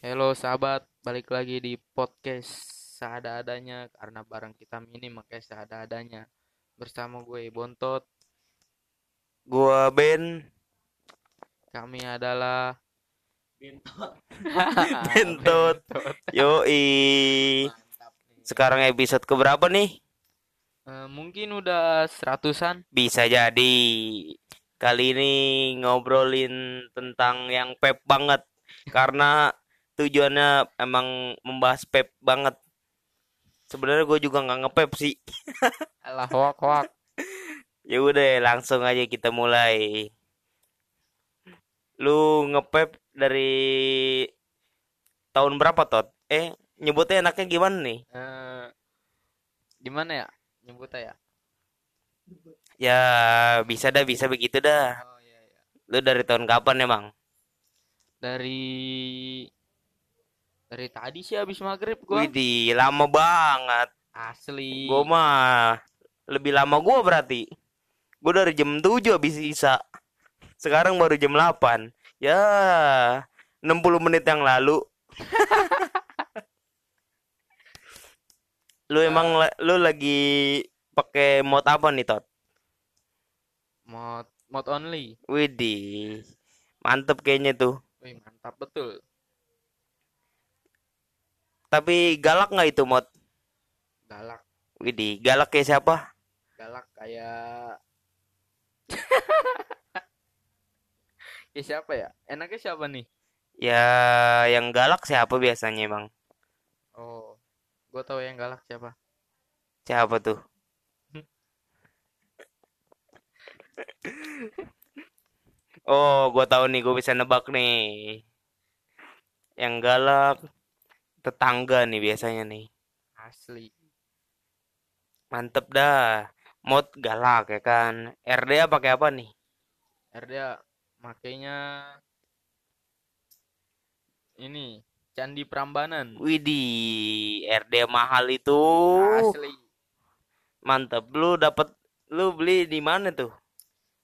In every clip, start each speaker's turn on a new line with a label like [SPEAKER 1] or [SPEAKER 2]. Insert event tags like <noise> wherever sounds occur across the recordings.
[SPEAKER 1] Halo sahabat, balik lagi di podcast seada-adanya karena barang kita minim makanya seada-adanya. Bersama gue Bontot,
[SPEAKER 2] Gua Ben
[SPEAKER 1] kami adalah
[SPEAKER 2] Bentut. <laughs> Yoi.
[SPEAKER 1] Mantap nih.
[SPEAKER 2] Sekarang episode keberapa nih?
[SPEAKER 1] Eh, mungkin udah seratusan.
[SPEAKER 2] Bisa jadi. Kali ini ngobrolin tentang yang pep banget. Karena tujuannya emang membahas pep banget. Sebenarnya gue juga nggak ngepep sih. <laughs>
[SPEAKER 1] Alah hoak hoak.
[SPEAKER 2] Ya udah langsung aja kita mulai. Lu ngepep dari tahun berapa Tot? Eh nyebutnya enaknya gimana nih?
[SPEAKER 1] Eh, gimana ya nyebutnya ya?
[SPEAKER 2] Ya bisa dah bisa begitu dah.
[SPEAKER 1] Oh iya iya.
[SPEAKER 2] Lu dari tahun kapan emang?
[SPEAKER 1] Dari dari tadi sih habis maghrib gua.
[SPEAKER 2] Widih lama banget.
[SPEAKER 1] Asli.
[SPEAKER 2] Gua mah lebih lama gua berarti. Gua dari jam 7 habis isa. Sekarang baru jam 8. Ya 60 menit yang lalu. <laughs> lu emang lu lagi pakai mod apa nih Tot?
[SPEAKER 1] mod mod only.
[SPEAKER 2] Widih. Mantep kayaknya tuh.
[SPEAKER 1] Wih, mantap betul.
[SPEAKER 2] Tapi galak nggak itu mod?
[SPEAKER 1] Galak,
[SPEAKER 2] Widih, galak kayak siapa?
[SPEAKER 1] galak kayak <laughs> Ya siapa ya? Enaknya siapa nih?
[SPEAKER 2] Ya, yang galak siapa biasanya emang?
[SPEAKER 1] Oh, gue tahu yang galak siapa.
[SPEAKER 2] Siapa tuh? <laughs> Oh, gua tahu nih, gue bisa nebak nih. Yang galak tetangga nih biasanya nih.
[SPEAKER 1] Asli.
[SPEAKER 2] Mantep dah. Mod galak ya kan. RDA pakai apa nih?
[SPEAKER 1] RDA makainya ini Candi Prambanan.
[SPEAKER 2] Widih, RDA mahal itu.
[SPEAKER 1] Asli.
[SPEAKER 2] Mantep. Lu dapat lu beli di mana tuh?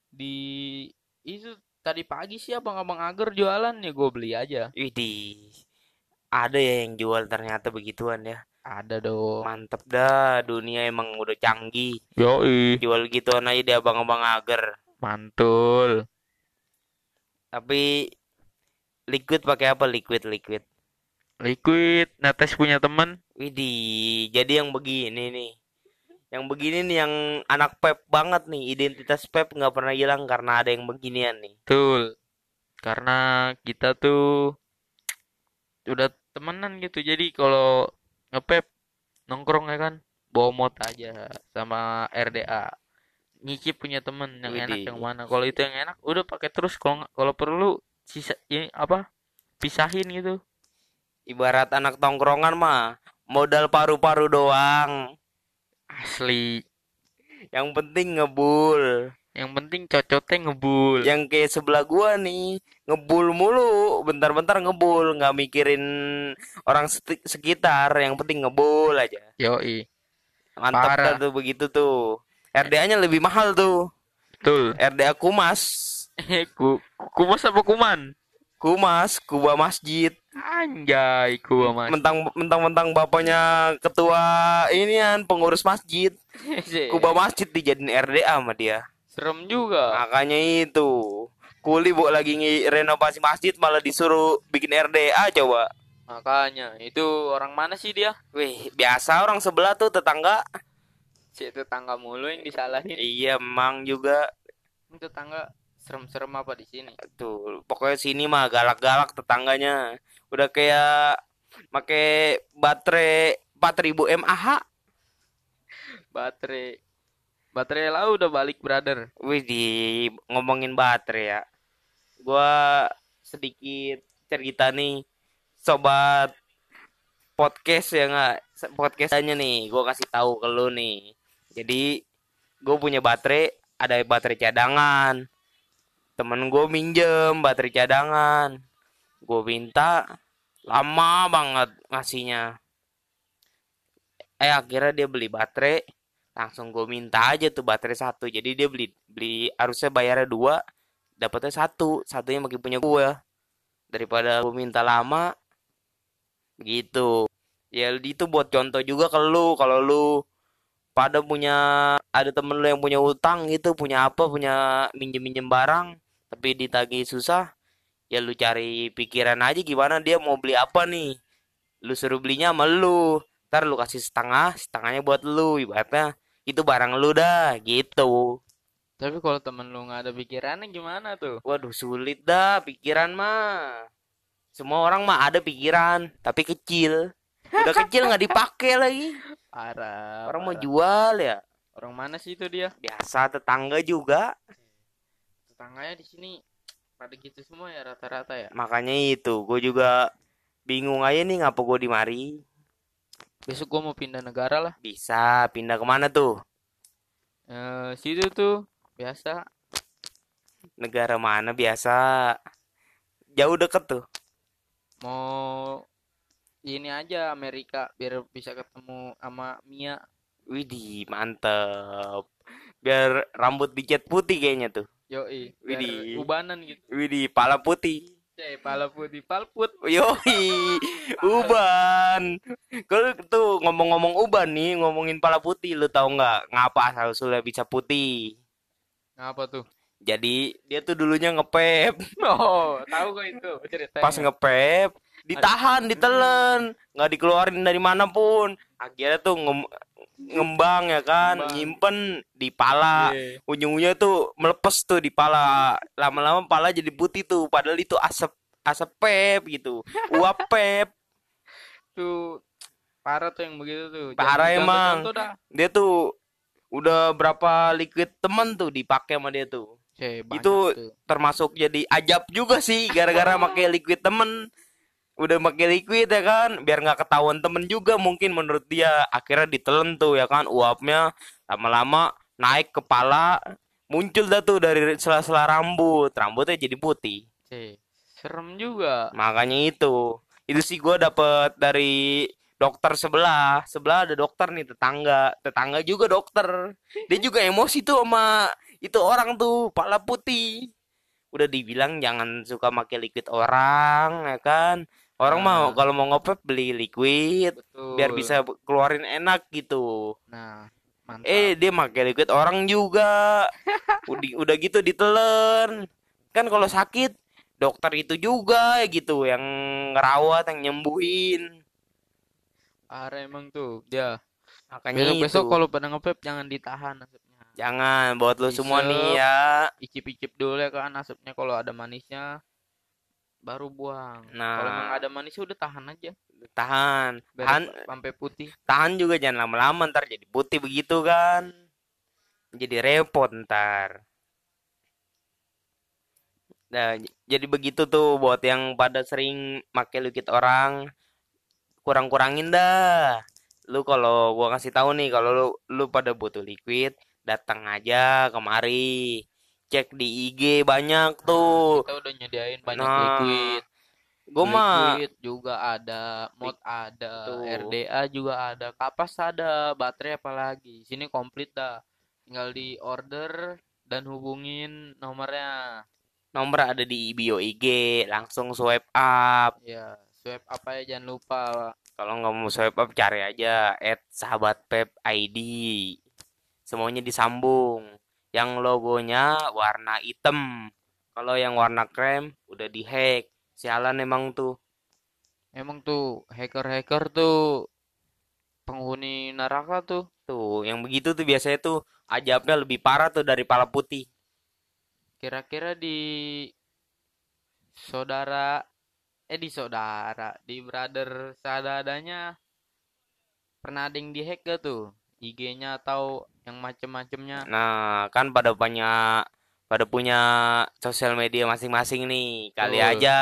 [SPEAKER 1] Di itu tadi pagi sih abang-abang Agar jualan ya gue beli aja.
[SPEAKER 2] Widih. Ada ya yang jual ternyata begituan ya.
[SPEAKER 1] Ada dong.
[SPEAKER 2] Mantep dah, dunia emang udah canggih.
[SPEAKER 1] Yoi.
[SPEAKER 2] Jual gituan aja di abang-abang agar.
[SPEAKER 1] Mantul.
[SPEAKER 2] Tapi liquid pakai apa? Liquid, liquid.
[SPEAKER 1] Liquid, netes punya temen.
[SPEAKER 2] Widih, jadi yang begini nih. Yang begini nih yang anak pep banget nih. Identitas pep nggak pernah hilang karena ada yang beginian nih.
[SPEAKER 1] Betul. Karena kita tuh udah temenan gitu. Jadi kalau ngepep nongkrong ya kan bawa mot aja sama RDA. Nyicip punya temen yang enak
[SPEAKER 2] Widih.
[SPEAKER 1] yang mana. Kalau itu yang enak udah pakai terus kalau kalau perlu sisa ini apa? Pisahin gitu.
[SPEAKER 2] Ibarat anak tongkrongan mah modal paru-paru doang.
[SPEAKER 1] Asli.
[SPEAKER 2] Yang penting ngebul.
[SPEAKER 1] Yang penting cocotnya ngebul.
[SPEAKER 2] Yang kayak sebelah gua nih ngebul mulu, bentar-bentar ngebul, nggak mikirin orang sekitar, yang penting ngebul aja.
[SPEAKER 1] Yoi.
[SPEAKER 2] Mantap
[SPEAKER 1] Parah.
[SPEAKER 2] tuh begitu tuh. RDA-nya lebih mahal tuh.
[SPEAKER 1] Betul.
[SPEAKER 2] RDA Kumas.
[SPEAKER 1] Eh, ku, kumas apa kuman?
[SPEAKER 2] Kumas, Kuba Masjid.
[SPEAKER 1] Anjay, kuba mas.
[SPEAKER 2] Mentang mentang-mentang bapaknya ketua inian pengurus masjid. <laughs> Kuba Masjid dijadiin RDA sama dia.
[SPEAKER 1] Serem juga.
[SPEAKER 2] Makanya itu. Kuli bu lagi renovasi masjid malah disuruh bikin RDA coba.
[SPEAKER 1] Makanya, itu orang mana sih dia?
[SPEAKER 2] Wih, biasa orang sebelah tuh tetangga.
[SPEAKER 1] Si tetangga mulu yang disalahin.
[SPEAKER 2] Iya, emang juga
[SPEAKER 1] tetangga serem-serem apa di sini?
[SPEAKER 2] tuh. Pokoknya sini mah galak-galak tetangganya. Udah kayak make baterai 4000 mAh.
[SPEAKER 1] Baterai. Baterai lah udah balik, brother.
[SPEAKER 2] Wih, di ngomongin baterai ya. Gua sedikit cerita nih sobat podcast ya nggak? Podcastnya nih gua kasih tahu ke lu nih. Jadi gue punya baterai ada baterai cadangan. Temen gue minjem baterai cadangan. Gue minta lama banget ngasihnya. Eh akhirnya dia beli baterai. Langsung gue minta aja tuh baterai satu. Jadi dia beli beli harusnya bayarnya dua dapatnya satu satunya makin punya gue daripada gue minta lama Begitu. Ya itu buat contoh juga ke lu kalau lu pada punya ada temen lu yang punya utang gitu, punya apa, punya minjem-minjem barang tapi ditagih susah, ya lu cari pikiran aja gimana dia mau beli apa nih. Lu suruh belinya sama lu. Ntar lu kasih setengah, setengahnya buat lu. Ibaratnya itu barang lu dah gitu.
[SPEAKER 1] Tapi kalau temen lu nggak ada pikirannya gimana tuh?
[SPEAKER 2] Waduh sulit dah pikiran mah. Semua orang mah ada pikiran, tapi kecil. Udah kecil nggak dipakai lagi.
[SPEAKER 1] Parah.
[SPEAKER 2] Orang mau
[SPEAKER 1] parah.
[SPEAKER 2] jual ya.
[SPEAKER 1] Orang mana sih itu dia?
[SPEAKER 2] Biasa tetangga juga.
[SPEAKER 1] Tetangganya di sini pada gitu semua ya rata-rata ya.
[SPEAKER 2] Makanya itu, gue juga bingung aja nih ngapa gue di mari.
[SPEAKER 1] Besok gua mau pindah negara lah.
[SPEAKER 2] Bisa pindah ke mana tuh?
[SPEAKER 1] Eh, situ tuh biasa
[SPEAKER 2] Negara mana biasa? Jauh deket tuh.
[SPEAKER 1] mau ini aja Amerika biar bisa ketemu sama Mia.
[SPEAKER 2] Widih, mantep. Biar rambut dicat putih kayaknya tuh.
[SPEAKER 1] Yoi,
[SPEAKER 2] Widih.
[SPEAKER 1] ubanan gitu.
[SPEAKER 2] Widih, pala putih.
[SPEAKER 1] Cek, pala putih, palput.
[SPEAKER 2] Yoi, <laughs> uban. Kalau tuh ngomong-ngomong uban nih, ngomongin pala putih, lu tahu nggak ngapa asal usulnya bisa putih?
[SPEAKER 1] Ngapa tuh?
[SPEAKER 2] Jadi dia tuh dulunya ngepep, <laughs>
[SPEAKER 1] Oh, tahu gak itu ceritanya?
[SPEAKER 2] pas ngepep ditahan, ditelen, nggak dikeluarin dari mana pun. Akhirnya tuh ngem- ngembang ya kan,
[SPEAKER 1] Ngembang.
[SPEAKER 2] nyimpen di pala.
[SPEAKER 1] Iya.
[SPEAKER 2] Ujung-ujungnya tuh melepas tuh di pala. Lama-lama pala jadi putih tuh, padahal itu asap asap pep gitu, uap <laughs> pep.
[SPEAKER 1] Tuh parah tuh yang begitu tuh.
[SPEAKER 2] Parah
[SPEAKER 1] Jangan
[SPEAKER 2] emang. dia tuh udah berapa liquid temen tuh dipakai sama dia tuh. Itu-
[SPEAKER 1] tuh.
[SPEAKER 2] termasuk jadi ajab juga sih gara-gara pakai liquid temen. Udah pakai liquid ya kan biar nggak ketahuan temen juga mungkin menurut dia. Akhirnya ditelen tuh ya kan uapnya lama-lama naik kepala muncul dah tuh dari sela-sela rambut. Rambutnya jadi putih.
[SPEAKER 1] Cek, serem juga.
[SPEAKER 2] makanya itu. Itu sih gue dapet dari dokter sebelah. Sebelah ada dokter nih tetangga. Tetangga juga dokter. Dia juga emosi tuh sama itu orang tuh pala putih udah dibilang jangan suka pakai liquid orang ya kan? Orang mau
[SPEAKER 1] Nah.
[SPEAKER 2] kalau mau ngepep beli liquid
[SPEAKER 1] Betul.
[SPEAKER 2] biar bisa keluarin enak gitu.
[SPEAKER 1] Nah, mantap.
[SPEAKER 2] eh dia pakai liquid orang juga. <laughs> Udah udah gitu ditelen kan kalau sakit dokter itu juga ya gitu yang ngerawat yang nyembuhin
[SPEAKER 1] Parah emang tuh. Dia.
[SPEAKER 2] makanya
[SPEAKER 1] Besok-besok
[SPEAKER 2] itu
[SPEAKER 1] kalau pada ngepep jangan ditahan asapnya.
[SPEAKER 2] jangan buat lo semua nih ya
[SPEAKER 1] Icip-icip dulu ya kan asapnya kalau ada manisnya baru buang. Kalau emang
[SPEAKER 2] Nah.
[SPEAKER 1] ada manisnya udah tahan aja.
[SPEAKER 2] tahan
[SPEAKER 1] Biar
[SPEAKER 2] tahan
[SPEAKER 1] sampai putih.
[SPEAKER 2] tahan juga jangan lama-lama ntar jadi putih begitu kan jadi repot ntar nah jadi begitu tuh buat yang pada sering pakai liquid orang kurang-kurangin dah lu kalau gua kasih tahu nih kalau lu lu pada butuh liquid datang aja kemari cek di IG banyak tuh
[SPEAKER 1] Kita udah nyediain banyak
[SPEAKER 2] Nah,
[SPEAKER 1] liquid.
[SPEAKER 2] gua mah
[SPEAKER 1] Liquid juga ada, mod ada,
[SPEAKER 2] Tuh.
[SPEAKER 1] RDA juga ada, kapas ada, baterai apalagi. Sini komplit dah. Tinggal di order dan hubungin nomornya.
[SPEAKER 2] nomor ada di bio IG langsung swipe up
[SPEAKER 1] Ya, swipe apa ya jangan lupa.
[SPEAKER 2] Kalau nggak mau swipe up cari aja at sahabat pep ID. Semuanya disambung. Yang logonya warna hitam. Kalau yang warna krem udah dihack. Sialan emang tuh.
[SPEAKER 1] Emang tuh hacker-hacker tuh penghuni neraka tuh.
[SPEAKER 2] Tuh, yang begitu tuh biasanya tuh ajabnya lebih parah tuh dari pala putih.
[SPEAKER 1] Kira-kira di saudara eh di saudara, di brother sadadanya pernah ada yang dihack gak tuh? IG-nya atau yang macem-macemnya?
[SPEAKER 2] Nah, kan pada punya pada punya sosial media masing-masing nih. Kali
[SPEAKER 1] Betul.
[SPEAKER 2] aja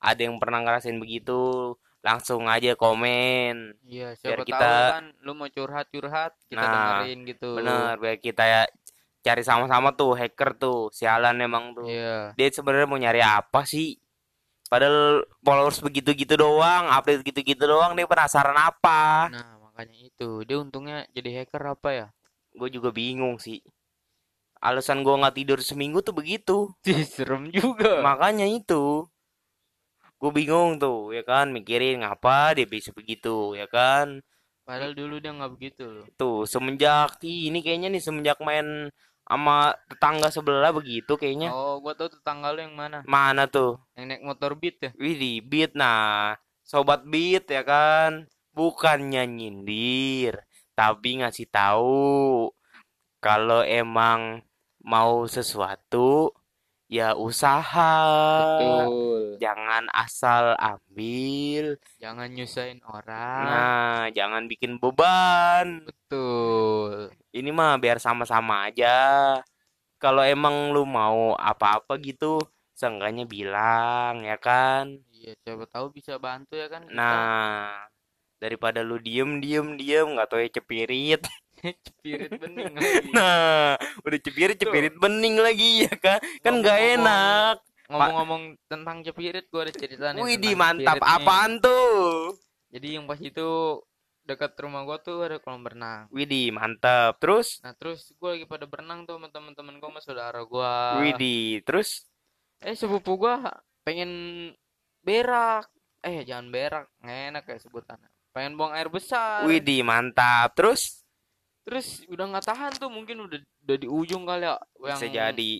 [SPEAKER 2] ada yang pernah ngerasain begitu, langsung aja komen.
[SPEAKER 1] Iya,
[SPEAKER 2] Biar
[SPEAKER 1] siapa
[SPEAKER 2] kita-
[SPEAKER 1] tahu kan lu mau curhat-curhat, kita
[SPEAKER 2] Nah,
[SPEAKER 1] dengerin gitu.
[SPEAKER 2] Bener, biar kita ya cari sama-sama tuh hacker tuh, sialan emang tuh.
[SPEAKER 1] Iya.
[SPEAKER 2] Dia sebenarnya mau nyari apa sih? Padahal followers begitu-gitu doang, update gitu-gitu doang, dia penasaran apa?
[SPEAKER 1] Nah, makanya itu. Dia untungnya jadi hacker apa ya?
[SPEAKER 2] Gue juga bingung sih. Alasan gue nggak tidur seminggu tuh begitu. <laughs>
[SPEAKER 1] Serem juga.
[SPEAKER 2] Makanya itu. gue bingung tuh ya kan mikirin ngapa dia bisa begitu ya kan
[SPEAKER 1] Padahal dulu dia nggak begitu loh.
[SPEAKER 2] tuh semenjak ini kayaknya nih semenjak main sama tetangga sebelah begitu kayaknya
[SPEAKER 1] Oh, gua tahu tetangga lu yang mana?
[SPEAKER 2] mana tuh
[SPEAKER 1] Yang naik motor beat ya?
[SPEAKER 2] Wih di beat nah sobat beat ya kan bukannya nyindir tapi ngasih tahu kalau emang mau sesuatu ya usaha
[SPEAKER 1] Betul.
[SPEAKER 2] jangan asal ambil
[SPEAKER 1] Jangan nyusahin orang.
[SPEAKER 2] nah jangan bikin beban
[SPEAKER 1] Betul.
[SPEAKER 2] Ini mah biar sama-sama aja kalau emang lu mau apa-apa gitu seenggaknya bilang ya kan
[SPEAKER 1] Iya, siapa tahu bisa bantu ya kan?
[SPEAKER 2] Nah, daripada lu diem diem diem nggak tahu ya cepirit. <laughs>
[SPEAKER 1] Cepirit bening <laughs> lagi.
[SPEAKER 2] Nah, udah cepirit cepirit bening lagi ya kan? Kan nggak enak.
[SPEAKER 1] Ngomong-ngomong tentang cepirit, gua ada cerita nih.
[SPEAKER 2] Wih, di mantap.
[SPEAKER 1] nih.
[SPEAKER 2] Apaan tuh?
[SPEAKER 1] Jadi yang pas itu dekat rumah gua tuh ada kolam berenang.
[SPEAKER 2] Widih, mantap. Terus,
[SPEAKER 1] Nah, terus gua lagi pada berenang tuh sama teman-teman gua sama saudara gua.
[SPEAKER 2] widih, terus,
[SPEAKER 1] Eh, sepupu gua pengen berak. Eh, jangan berak. Nggak enak kayak sebutannya. Pengen buang air besar.
[SPEAKER 2] widih, mantap. Terus,
[SPEAKER 1] Terus udah nggak tahan tuh, mungkin udah udah di ujung kali ya. Yang
[SPEAKER 2] bisa jadi.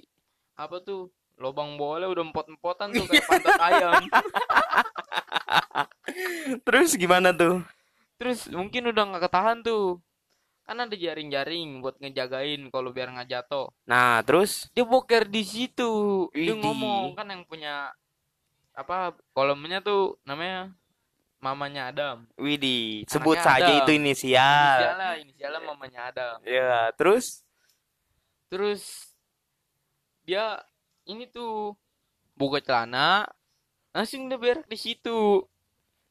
[SPEAKER 1] apa tuh? Lobang bola udah empot-empotan tuh <laughs> kayak pantat ayam.
[SPEAKER 2] Terus gimana tuh?
[SPEAKER 1] Terus mungkin udah nggak ketahan tuh. Kan ada jaring-jaring buat ngejagain kalau biar nggak jatuh.
[SPEAKER 2] Nah, terus,
[SPEAKER 1] Dia boker di situ. Dia ngomong kan yang punya apa kolamnya tuh namanya mamanya Adam.
[SPEAKER 2] sebut
[SPEAKER 1] Anaknya
[SPEAKER 2] saja
[SPEAKER 1] Adam.
[SPEAKER 2] itu inisial.
[SPEAKER 1] Inisialnya, inisialnya mamanya Adam.
[SPEAKER 2] Ya, terus,
[SPEAKER 1] Terus dia ini tuh buka celana, langsung dia berak di situ.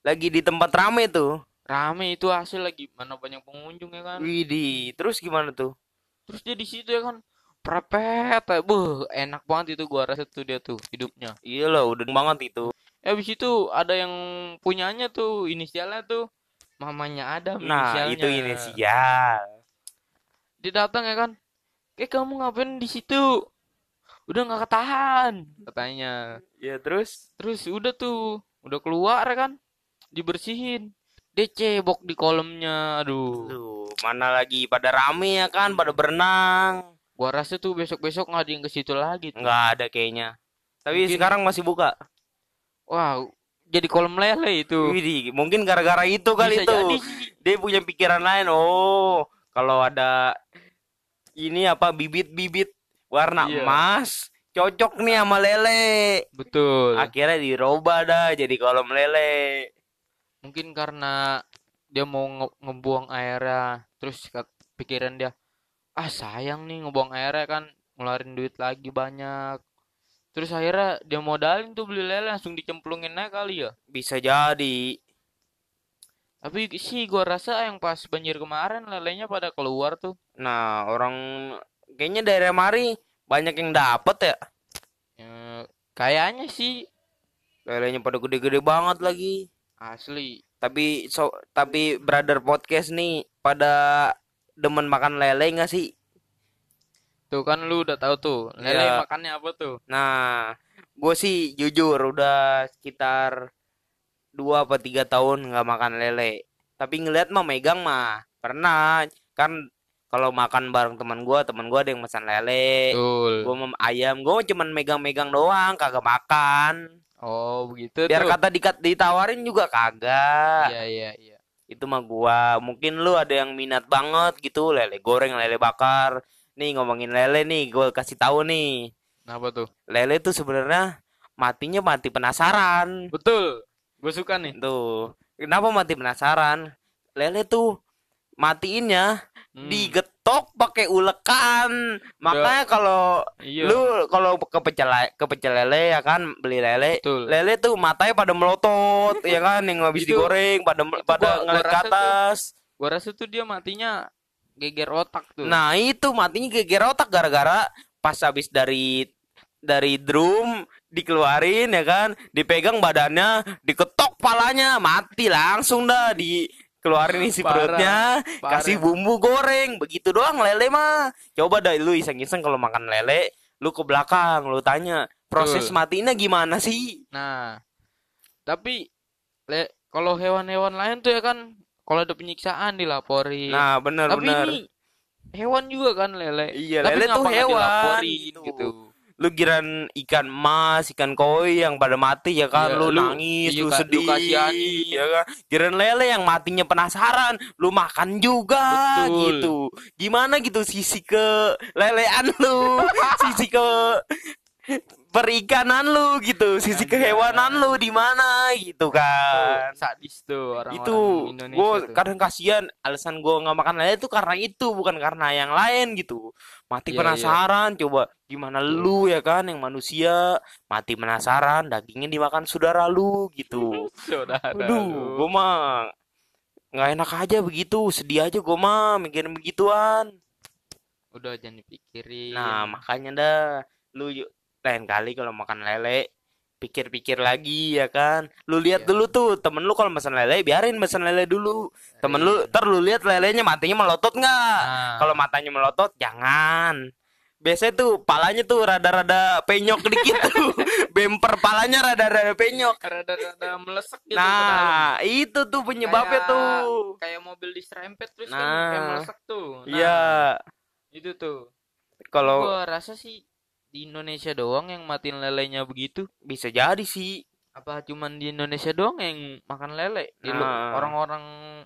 [SPEAKER 2] lagi di tempat rame tuh.
[SPEAKER 1] Rame itu hasil lagi mana banyak pengunjung ya kan.
[SPEAKER 2] Widih, terus gimana tuh?
[SPEAKER 1] Terus dia di situ ya kan. Prepet, eh, beuh, enak banget itu gua rasa tuh dia tuh hidupnya.
[SPEAKER 2] Iya lah, udah banget itu.
[SPEAKER 1] Eh habis itu ada yang punyanya tuh inisialnya tuh mamanya Adam
[SPEAKER 2] Nah,
[SPEAKER 1] inisialnya.
[SPEAKER 2] itu inisial.
[SPEAKER 1] Dia datang ya kan. Eh kamu ngapain di situ? Udah nggak ketahan katanya.
[SPEAKER 2] Ya, terus?
[SPEAKER 1] Terus udah tuh, udah keluar ya kan, dibersihin. Dia cebok di kolamnya, aduh.
[SPEAKER 2] Tuh, mana lagi pada rame ya kan, pada berenang.
[SPEAKER 1] Gua rasa tuh besok-besok nggak ada yang ke situ lagi. tuh.
[SPEAKER 2] Nggak ada kayaknya. Tapi
[SPEAKER 1] Mungkin-
[SPEAKER 2] sekarang masih buka.
[SPEAKER 1] Wah, jadi kolam lele itu.
[SPEAKER 2] Widih, mungkin gara-gara itu kali
[SPEAKER 1] Bisa
[SPEAKER 2] itu.
[SPEAKER 1] jadi.
[SPEAKER 2] Dia punya pikiran lain. Oh, kalau ada ini apa bibit-bibit warna
[SPEAKER 1] Iya.
[SPEAKER 2] emas, cocok nih sama lele.
[SPEAKER 1] Betul.
[SPEAKER 2] Akhirnya dirubah dah jadi kolam lele.
[SPEAKER 1] Mungkin karena dia mau nge- ngebuang airnya, terus pikiran dia, ah sayang nih ngebuang airnya kan, ngeluarin duit lagi banyak. Terus akhirnya dia modalin tuh beli lele langsung dicemplungin aja kali ya.
[SPEAKER 2] Bisa jadi.
[SPEAKER 1] Tapi sih gua rasa yang pas banjir kemarin lelenya pada keluar tuh.
[SPEAKER 2] Nah, orang kayaknya daerah mari banyak yang dapet ya.
[SPEAKER 1] Ya, kayaknya sih
[SPEAKER 2] Lelenya pada gede-gede banget lagi.
[SPEAKER 1] Asli.
[SPEAKER 2] Tapi so tapi brother podcast nih pada demen makan lele nggak sih?
[SPEAKER 1] Tuh kan lu udah tahu tuh, lele
[SPEAKER 2] Iya.
[SPEAKER 1] makannya apa tuh?
[SPEAKER 2] Nah, gue sih jujur udah sekitar dua apa tiga tahun nggak makan lele. Tapi ngeliat mah megang mah pernah kan kalau makan bareng teman gua teman gua ada yang pesan lele. Gue mem ayam, gue cuman megang-megang doang, kagak makan.
[SPEAKER 1] Oh, begitu
[SPEAKER 2] Biar
[SPEAKER 1] tuh.
[SPEAKER 2] kata dikat ditawarin juga kagak.
[SPEAKER 1] Iya, iya, iya.
[SPEAKER 2] Itu mah gua. Mungkin lu ada yang minat banget gitu, lele goreng, lele bakar. Nih ngomongin lele nih, gue kasih tahu nih.
[SPEAKER 1] Kenapa tuh?
[SPEAKER 2] Lele tuh sebenarnya matinya mati penasaran.
[SPEAKER 1] Betul. Gue suka nih.
[SPEAKER 2] Tuh. Kenapa mati penasaran? Lele tuh matiinnya
[SPEAKER 1] Hmm.
[SPEAKER 2] Digetok pakai ulekan. Makanya kalau
[SPEAKER 1] Iya.
[SPEAKER 2] lu kalau ke pecel ke pecel lele ya kan beli lele
[SPEAKER 1] Betul.
[SPEAKER 2] lele tuh matanya pada melotot ya kan yang habis
[SPEAKER 1] Itu-
[SPEAKER 2] digoreng pada
[SPEAKER 1] itu
[SPEAKER 2] pada
[SPEAKER 1] gua- gua
[SPEAKER 2] ngeliat ke
[SPEAKER 1] rasa tuh-
[SPEAKER 2] atas
[SPEAKER 1] Gua rasa tuh dia matinya geger otak tuh.
[SPEAKER 2] nah itu matinya geger otak gara-gara pas habis dari dari drum dikeluarin ya kan dipegang badannya diketok palanya mati langsung dah dikeluarin isi
[SPEAKER 1] Parah,
[SPEAKER 2] perutnya
[SPEAKER 1] parah.
[SPEAKER 2] kasih bumbu goreng begitu doang lele mah coba dah lu iseng-iseng kalau makan lele lu ke belakang lu tanya proses
[SPEAKER 1] Betul.
[SPEAKER 2] matinya gimana sih
[SPEAKER 1] Nah, Tapi le kalau hewan-hewan lain tuh ya kan kalau ada penyiksaan dilaporin.
[SPEAKER 2] Nah, bener
[SPEAKER 1] Tapi
[SPEAKER 2] bener.
[SPEAKER 1] ini hewan juga kan lele.
[SPEAKER 2] Iya,
[SPEAKER 1] Tapi
[SPEAKER 2] lele tuh hewan
[SPEAKER 1] dilaporin
[SPEAKER 2] gitu.
[SPEAKER 1] gitu.
[SPEAKER 2] Lu kiran ikan emas, ikan koi yang pada mati ya kan,
[SPEAKER 1] Iya,
[SPEAKER 2] lu,
[SPEAKER 1] lu-
[SPEAKER 2] nangis,
[SPEAKER 1] iya
[SPEAKER 2] lu
[SPEAKER 1] kan, lu
[SPEAKER 2] sedih,
[SPEAKER 1] kasihani.
[SPEAKER 2] ya kan. Kiran lele yang matinya penasaran, lu makan juga
[SPEAKER 1] Betul.
[SPEAKER 2] gitu. Gimana gitu sisi ke lelean lu, <laughs> sisi ke perikanan lu gitu, sisi kehewanan lu di mana gitu kan.
[SPEAKER 1] Sadis tuh orang-orang
[SPEAKER 2] itu gue kadang kasihan alasan gue nggak makan lele itu karena itu bukan karena yang lain gitu. Mati
[SPEAKER 1] Iya,
[SPEAKER 2] penasaran coba gimana lu ya kan yang manusia. Mati penasaran dagingnya dimakan saudara lu gitu. <laughs>
[SPEAKER 1] Saudara
[SPEAKER 2] aduh gue mah nggak enak aja begitu sedih aja gue mah mikirin begituan.
[SPEAKER 1] Udah jangan dipikirin.
[SPEAKER 2] nah makanya dah lu lain kali kalau makan lele pikir-pikir lagi ya kan? Lu lihat
[SPEAKER 1] Iya.
[SPEAKER 2] dulu tuh temen lu kalau pesan lele biarin pesan lele dulu. Temen lu ntar lu lihat lelenya matanya melotot nggak?
[SPEAKER 1] Nah,
[SPEAKER 2] kalau matanya melotot jangan. Biasanya tuh palanya tuh rada-rada penyok dikit tuh. <laughs> Bemper palanya rada-rada penyok.
[SPEAKER 1] Rada-rada melesek gitu
[SPEAKER 2] nah itu tuh penyebabnya
[SPEAKER 1] Kayak-
[SPEAKER 2] tuh.
[SPEAKER 1] kayak mobil diserempet terus kan
[SPEAKER 2] Nah.
[SPEAKER 1] kayak melesek tuh. Nah,
[SPEAKER 2] iya.
[SPEAKER 1] itu tuh.
[SPEAKER 2] kalau
[SPEAKER 1] Gua rasa sih di Indonesia doang yang matiin lelenya begitu.
[SPEAKER 2] bisa jadi sih
[SPEAKER 1] Apa cuman di Indonesia doang yang makan lele? Di
[SPEAKER 2] Nah.
[SPEAKER 1] orang-orang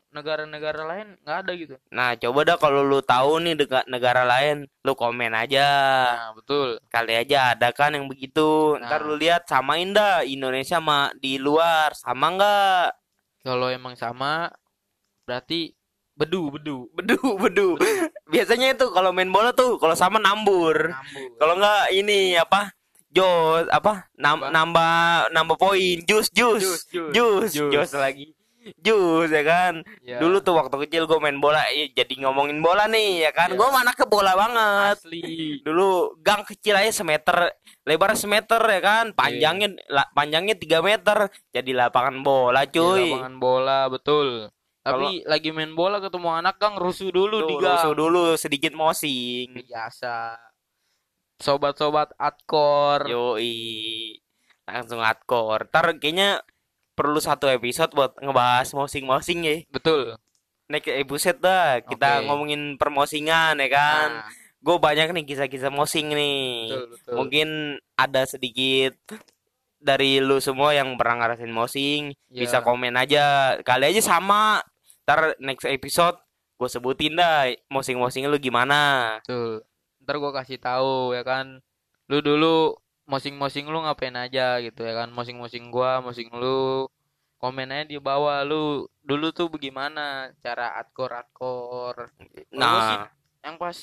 [SPEAKER 1] negara-negara lain nggak ada gitu.
[SPEAKER 2] nah coba dah kalau lu tahu nih dega- negara lain lu komen aja
[SPEAKER 1] Nah, betul.
[SPEAKER 2] kali aja ada kan yang begitu ntar
[SPEAKER 1] Nah.
[SPEAKER 2] lu lihat samain dah Indonesia sama di luar sama nggak
[SPEAKER 1] Kalau emang sama berarti bedu, bedu.
[SPEAKER 2] bedu <laughs> bedu biasanya itu kalau main bola tuh kalau sama nambur
[SPEAKER 1] Nambur.
[SPEAKER 2] kalau nggak ini apa jos apa nam-
[SPEAKER 1] Apa?
[SPEAKER 2] nambah nambah poin jus jus
[SPEAKER 1] Jus, jus.
[SPEAKER 2] lagi jus ya kan
[SPEAKER 1] Ya,
[SPEAKER 2] dulu tuh waktu kecil gue main bola eh, jadi ngomongin bola nih ya kan
[SPEAKER 1] Iya.
[SPEAKER 2] gue mana ke bola banget
[SPEAKER 1] asli.
[SPEAKER 2] dulu gang kecil aja semeter lebar semeter ya kan panjangnya la- panjangnya 3 meter jadi lapangan bola cuy
[SPEAKER 1] lapangan bola, betul. Tapi lagi main bola ketemu anak gang rusuh dulu di gang.
[SPEAKER 2] rusuh dulu sedikit mosing
[SPEAKER 1] Biasa. Sobat-sobat atkor.
[SPEAKER 2] yoi langsung hardcore ntar kayaknya perlu satu episode buat ngebahas mosing-mosing ya
[SPEAKER 1] Betul.
[SPEAKER 2] next episode dah kita
[SPEAKER 1] Oke.
[SPEAKER 2] ngomongin permosingan ya kan
[SPEAKER 1] Nah,
[SPEAKER 2] gue banyak nih kisah-kisah mosing nih
[SPEAKER 1] betul, betul.
[SPEAKER 2] mungkin ada sedikit dari lu semua yang pernah ngerasain mosing
[SPEAKER 1] Ya,
[SPEAKER 2] bisa komen aja kali aja sama ntar next episode gue sebutin dah mosing-mosing lu gimana
[SPEAKER 1] Betul. Ntar gua kasih tahu ya kan. Lu dulu mosing-mosing lu ngapain aja gitu ya kan. Mosing-mosing gua, mosing lu. Komen aja di bawah lu dulu tuh bagaimana cara atkor-atkor.
[SPEAKER 2] nah
[SPEAKER 1] Yang pas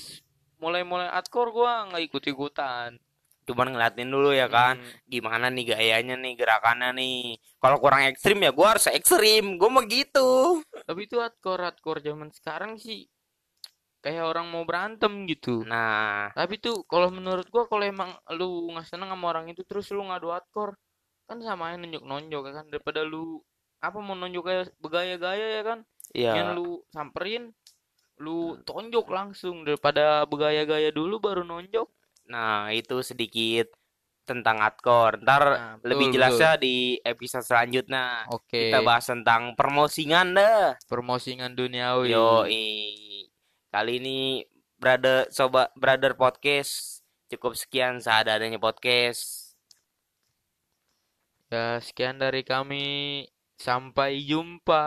[SPEAKER 1] mulai-mulai atkor gua nggak ikut-ikutan.
[SPEAKER 2] Cuman ngeliatin dulu ya kan
[SPEAKER 1] Hmm,
[SPEAKER 2] gimana nih gayanya nih gerakannya nih. Kalau kurang ekstrim ya gua harus ekstrim gue mau gitu.
[SPEAKER 1] Tapi itu atkor-atkor zaman sekarang sih kayak orang mau berantem gitu.
[SPEAKER 2] nah.
[SPEAKER 1] Tapi tuh kalau menurut gua kalau emang lu nggak seneng sama orang itu terus lu ngadu atkor kan sama aja nunjuk-nunjuk ya kan. Daripada lu apa mau nunjuk kayak bergaya-gaya ya kan? Yang
[SPEAKER 2] ya
[SPEAKER 1] lu samperin lu tonjok langsung. Daripada bergaya-gaya dulu baru nonjok
[SPEAKER 2] nah itu sedikit tentang hardcore. Ntar
[SPEAKER 1] Nah, betul,
[SPEAKER 2] lebih
[SPEAKER 1] betul.
[SPEAKER 2] jelasnya di episode selanjutnya.
[SPEAKER 1] Oke.
[SPEAKER 2] Kita bahas tentang permosingan dah
[SPEAKER 1] permosingan duniawi.
[SPEAKER 2] Yo kali ini brother sobat brother podcast cukup sekian seadanya podcast.
[SPEAKER 1] Ya sekian dari kami. Sampai jumpa